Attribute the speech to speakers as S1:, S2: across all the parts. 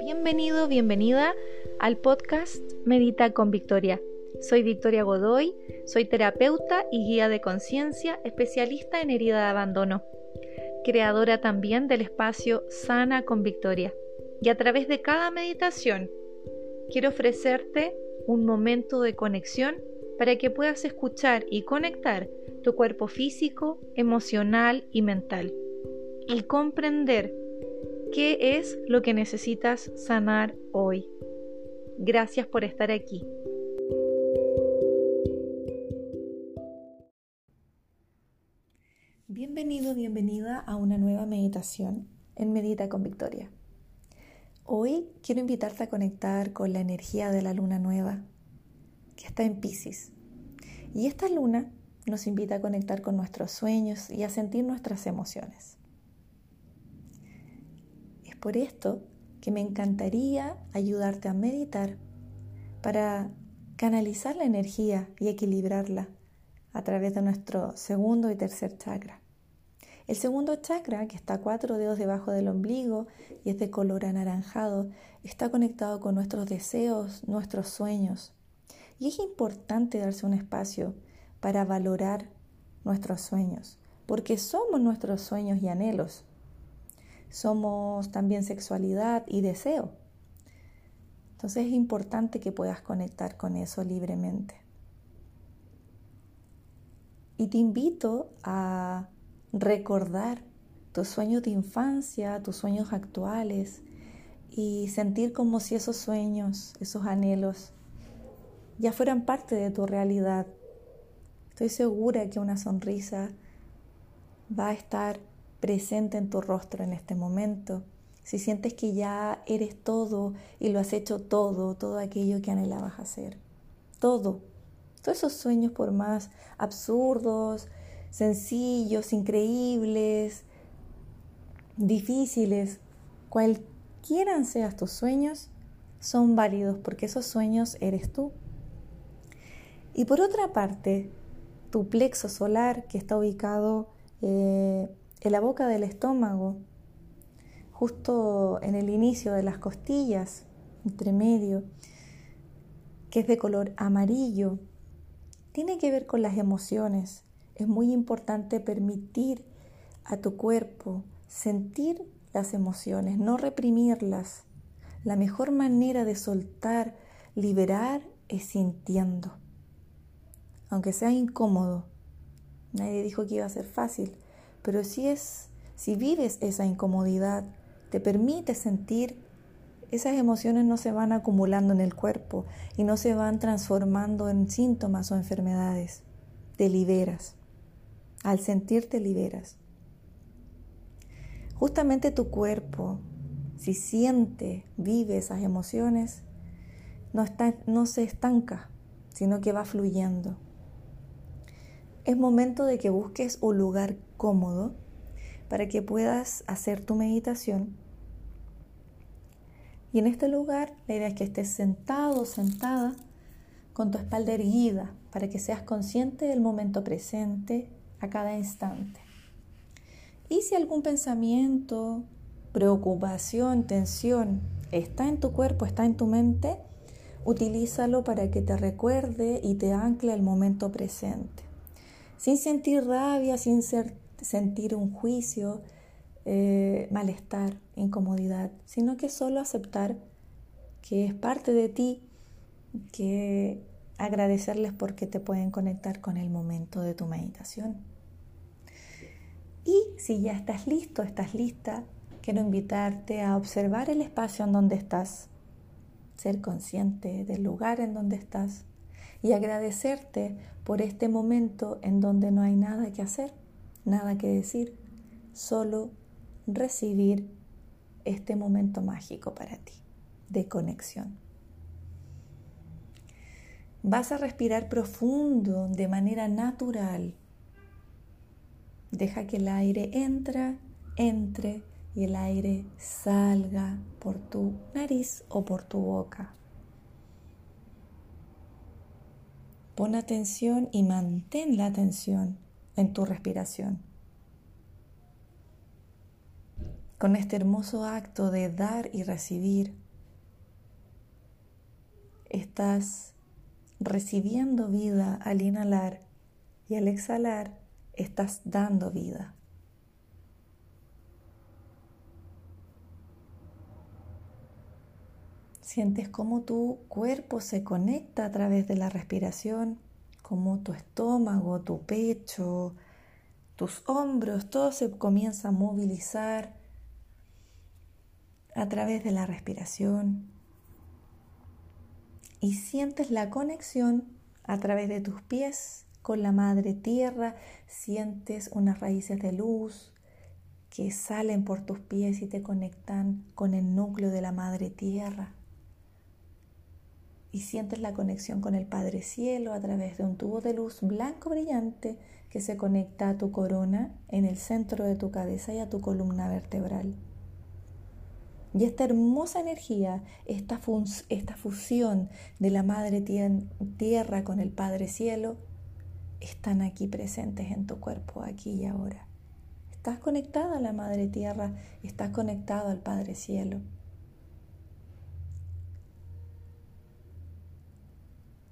S1: Bienvenido, bienvenida al podcast Medita con Victoria. Soy Victoria Godoy, soy terapeuta y guía de conciencia, especialista en herida de abandono, creadora también del espacio Sana con Victoria. Y a través de cada meditación quiero ofrecerte un momento de conexión para que puedas escuchar y conectar tu cuerpo físico, emocional y mental y comprender qué es lo que necesitas sanar hoy. Gracias por estar aquí. Bienvenido, bienvenida a una nueva meditación en Medita con Victoria. Hoy quiero invitarte a conectar con la energía de la luna nueva que está en Pisces. Y esta luna nos invita a conectar con nuestros sueños y a sentir nuestras emociones. Por esto que me encantaría ayudarte a meditar para canalizar la energía y equilibrarla a través de nuestro segundo y tercer chakra. El segundo chakra, que está cuatro dedos debajo del ombligo y es de color anaranjado, está conectado con nuestros deseos, nuestros sueños. Y es importante darse un espacio para valorar nuestros sueños, porque somos nuestros sueños y anhelos. Somos también sexualidad y deseo. Entonces es importante que puedas conectar con eso libremente. Y te invito a recordar tus sueños de infancia, tus sueños actuales y sentir como si esos sueños, esos anhelos, ya fueran parte de tu realidad Estoy segura que una sonrisa va a estar presente en tu rostro en este momento. Si sientes que ya eres todo y lo has hecho todo, todo aquello que anhelabas hacer. Todo. Todos esos sueños por más absurdos, sencillos, increíbles, difíciles, cualquiera sean tus sueños, son válidos porque esos sueños eres tú. Y por otra parte, tu plexo solar que está ubicado eh, en la boca del estómago, justo en el inicio de las costillas, entre medio, que es de color amarillo, tiene que ver con las emociones. Es muy importante permitir a tu cuerpo sentir las emociones, no reprimirlas. La mejor manera de soltar, liberar, es sintiendo aunque sea incómodo. Nadie dijo que iba a ser fácil, pero si es, si vives esa incomodidad, te permite sentir, esas emociones no se van acumulando en el cuerpo y no se van transformando en síntomas o enfermedades. Te liberas. Al sentir te liberas. Justamente tu cuerpo, si siente, vive esas emociones, no, está, no se estanca, sino que va fluyendo es momento de que busques un lugar cómodo para que puedas hacer tu meditación. Y en este lugar la idea es que estés sentado sentada con tu espalda erguida para que seas consciente del momento presente a cada instante. Y si algún pensamiento, preocupación, tensión está en tu cuerpo, está en tu mente, utilízalo para que te recuerde y te ancle el momento presente sin sentir rabia, sin sentir un juicio, eh, malestar, incomodidad, sino que solo aceptar que es parte de ti, que agradecerles porque te pueden conectar con el momento de tu meditación. Y si ya estás listo, estás lista, quiero invitarte a observar el espacio en donde estás, ser consciente del lugar en donde estás y agradecerte por este momento en donde no hay nada que hacer, nada que decir, solo recibir este momento mágico para ti de conexión. Vas a respirar profundo de manera natural. Deja que el aire entra, entre y el aire salga por tu nariz o por tu boca. Pon atención y mantén la atención en tu respiración. Con este hermoso acto de dar y recibir, estás recibiendo vida al inhalar y al exhalar estás dando vida. Sientes cómo tu cuerpo se conecta a través de la respiración, cómo tu estómago, tu pecho, tus hombros, todo se comienza a movilizar a través de la respiración. Y sientes la conexión a través de tus pies con la madre tierra, sientes unas raíces de luz que salen por tus pies y te conectan con el núcleo de la madre tierra y sientes la conexión con el Padre Cielo a través de un tubo de luz blanco brillante que se conecta a tu corona en el centro de tu cabeza y a tu columna vertebral. Y esta hermosa energía, esta, esta fusión de la Madre Tierra con el Padre Cielo, están aquí presentes en tu cuerpo, aquí y ahora. Estás conectada a la Madre Tierra, estás conectado al Padre Cielo.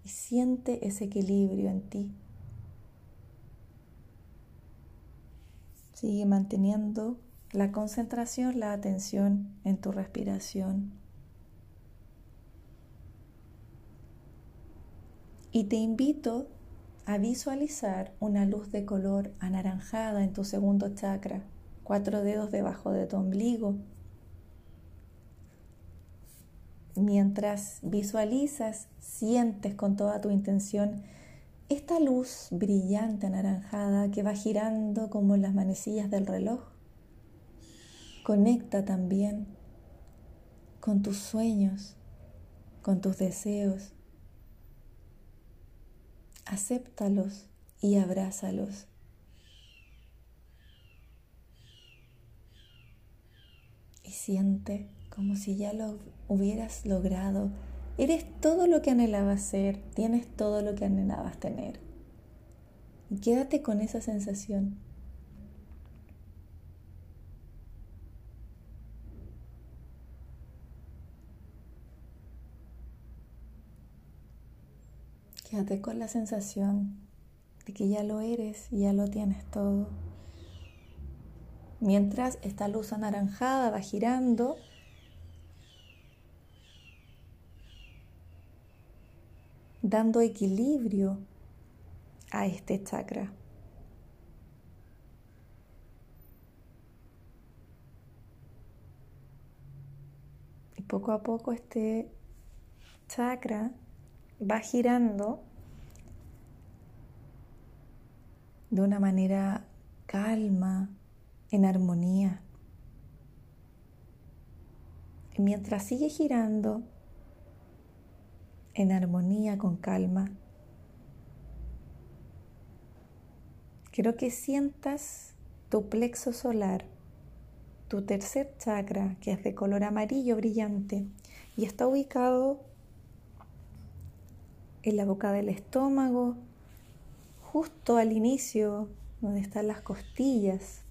S1: Siente ese equilibrio en ti. Sigue manteniendo la concentración, la atención en tu respiración. Y te invito a visualizar una luz de color anaranjada en tu segundo chakra, cuatro dedos debajo de tu ombligo mientras visualizas, sientes con toda tu intención esta luz brillante anaranjada que va girando como las manecillas del reloj. Conecta también con tus sueños, con tus deseos. Acéptalos y abrázalos. Y siente como si ya lo hubieras logrado. Eres todo lo que anhelabas ser, tienes todo lo que anhelabas tener. Y quédate con esa sensación. Quédate con la sensación de que ya lo eres y ya lo tienes todo. Mientras esta luz anaranjada va girando, dando equilibrio a este chakra. Y poco a poco este chakra va girando de una manera calma, en armonía. Y mientras sigue girando, en armonía, con calma. Quiero que sientas tu plexo solar, tu tercer chakra, que es de color amarillo brillante y está ubicado en la boca del estómago, justo al inicio, donde están las costillas.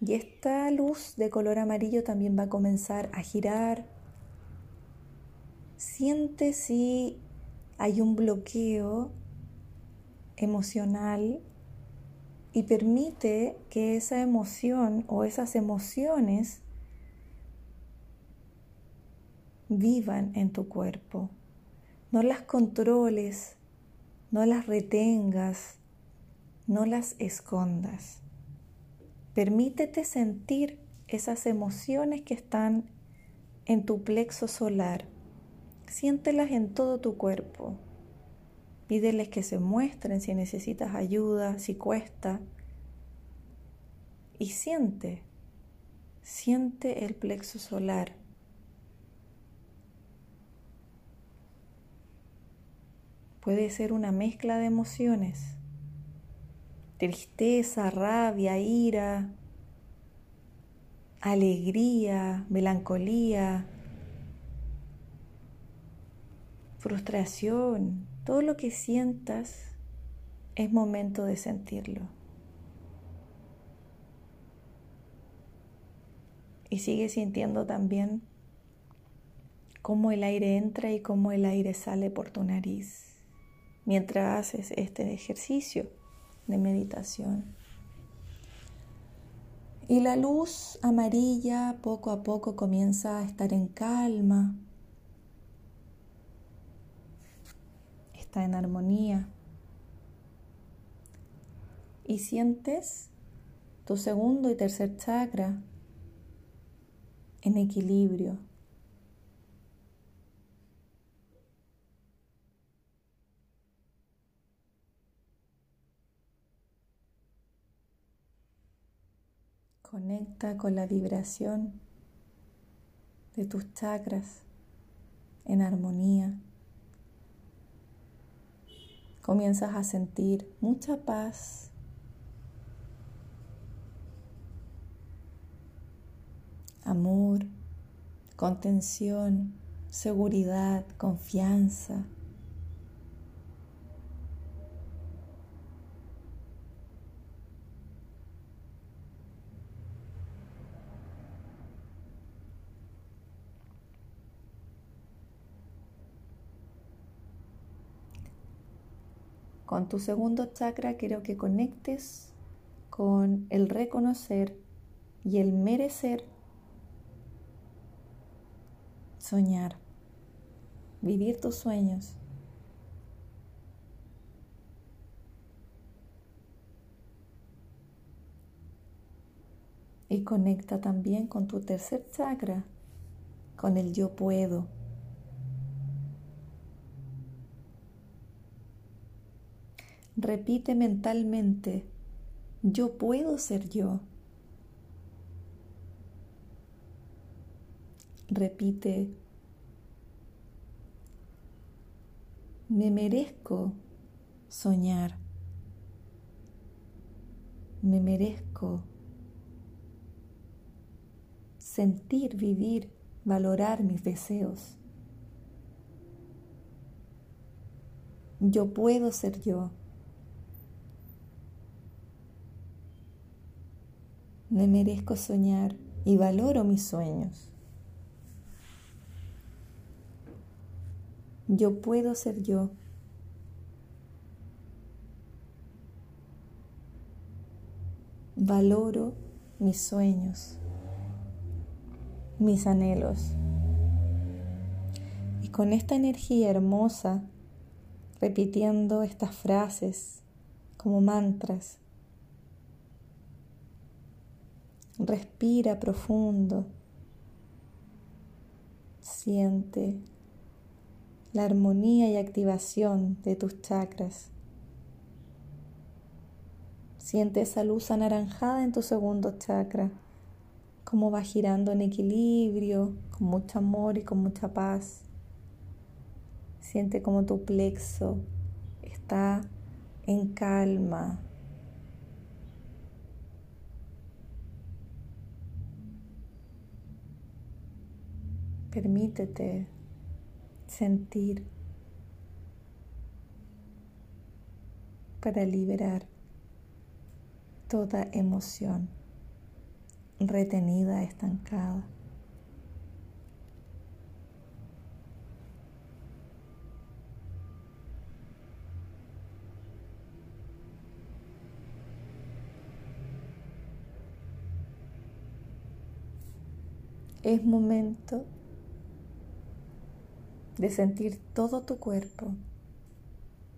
S1: Y esta luz de color amarillo también va a comenzar a girar Siente si hay un bloqueo emocional y permite que esa emoción o esas emociones vivan en tu cuerpo. No las controles, no las retengas, no las escondas. Permítete sentir esas emociones que están en tu plexo solar Siéntelas en todo tu cuerpo. Pídeles que se muestren si necesitas ayuda, si cuesta. Y siente, siente el plexo solar. Puede ser una mezcla de emociones. Tristeza, rabia, ira, alegría, melancolía, frustración, todo lo que sientas, es momento de sentirlo. Y sigue sintiendo también cómo el aire entra y cómo el aire sale por tu nariz mientras haces este ejercicio de meditación. Y la luz amarilla poco a poco comienza a estar en calma, en armonía. Y sientes tu segundo y tercer chakra en equilibrio. Conecta con la vibración de tus chakras en armonía. Comienzas a sentir mucha paz, amor, contención, seguridad, confianza. Con tu segundo chakra quiero que conectes con el reconocer y el merecer soñar, vivir tus sueños. Y conecta también con tu tercer chakra, con el yo puedo. Repite mentalmente, yo puedo ser yo. repite, me merezco soñar, me merezco sentir, vivir, valorar mis deseos. Yo puedo ser yo. Me merezco soñar y valoro mis sueños. Yo puedo ser yo. Valoro mis sueños, mis anhelos. Y con esta energía hermosa, repitiendo estas frases como mantras, respira profundo, siente la armonía y activación de tus chakras. Siente esa luz anaranjada en tu segundo chakra, como va girando en equilibrio, con mucho amor y con mucha paz. Siente como tu plexo está en calma. Permítete sentir para liberar toda emoción retenida, estancada. Es momento de sentir todo tu cuerpo,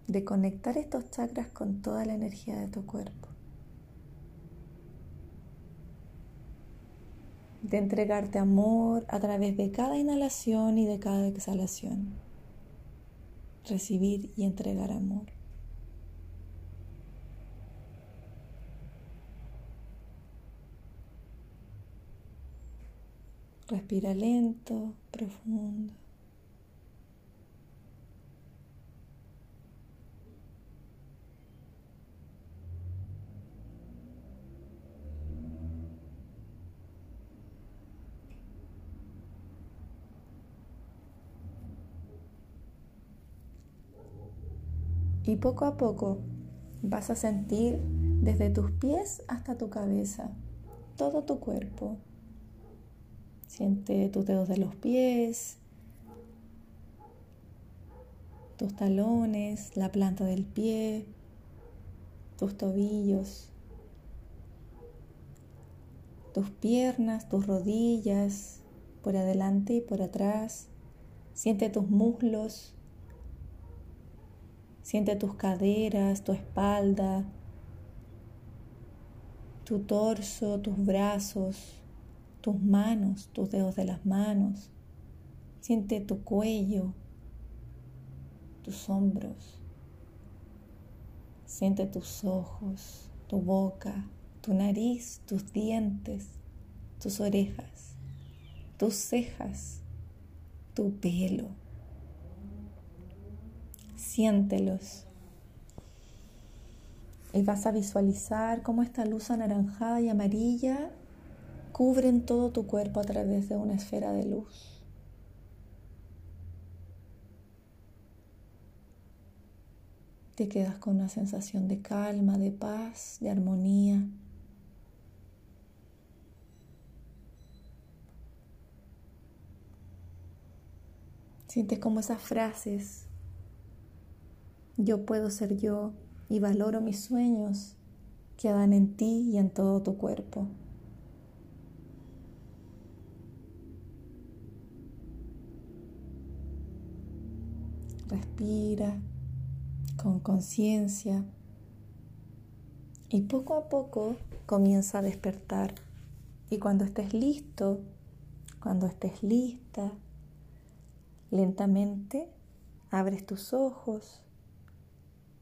S1: de conectar estos chakras con toda la energía de tu cuerpo, de entregarte amor a través de cada inhalación y de cada exhalación, recibir y entregar amor. Respira lento, profundo. Y poco a poco vas a sentir desde tus pies hasta tu cabeza, todo tu cuerpo. Siente tus dedos de los pies, tus talones, la planta del pie, tus tobillos, tus piernas, tus rodillas, por adelante y por atrás. Siente tus muslos, siente tus caderas, tu espalda, tu torso, tus brazos, tus manos, tus dedos de las manos. Siente tu cuello, tus hombros. Siente tus ojos, tu boca, tu nariz, tus dientes, tus orejas, tus cejas, tu pelo. Siéntelos. Y vas a visualizar cómo esta luz anaranjada y amarilla cubren todo tu cuerpo a través de una esfera de luz. Te quedas con una sensación de calma, de paz, de armonía. Sientes como esas frases, yo puedo ser yo y valoro mis sueños, quedan en ti y en todo tu cuerpo. Respira con conciencia y poco a poco comienza a despertar. Y cuando estés listo, cuando estés lista, lentamente abres tus ojos,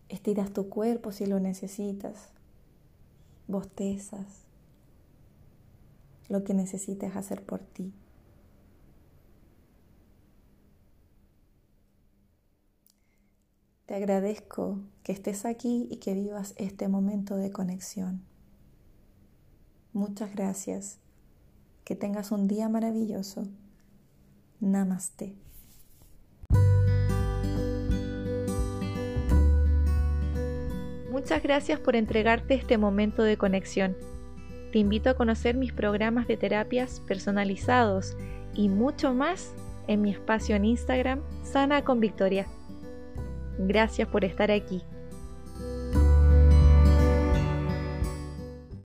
S1: estiras tu cuerpo si lo necesitas, bostezas, lo que necesites hacer por ti. Te agradezco que estés aquí y que vivas este momento de conexión. Muchas gracias. Que tengas un día maravilloso. Namaste. Muchas gracias por entregarte este momento de conexión. Te invito a conocer mis programas de terapias personalizados y mucho más en mi espacio en Instagram, Sana con Victoria. Gracias por estar aquí.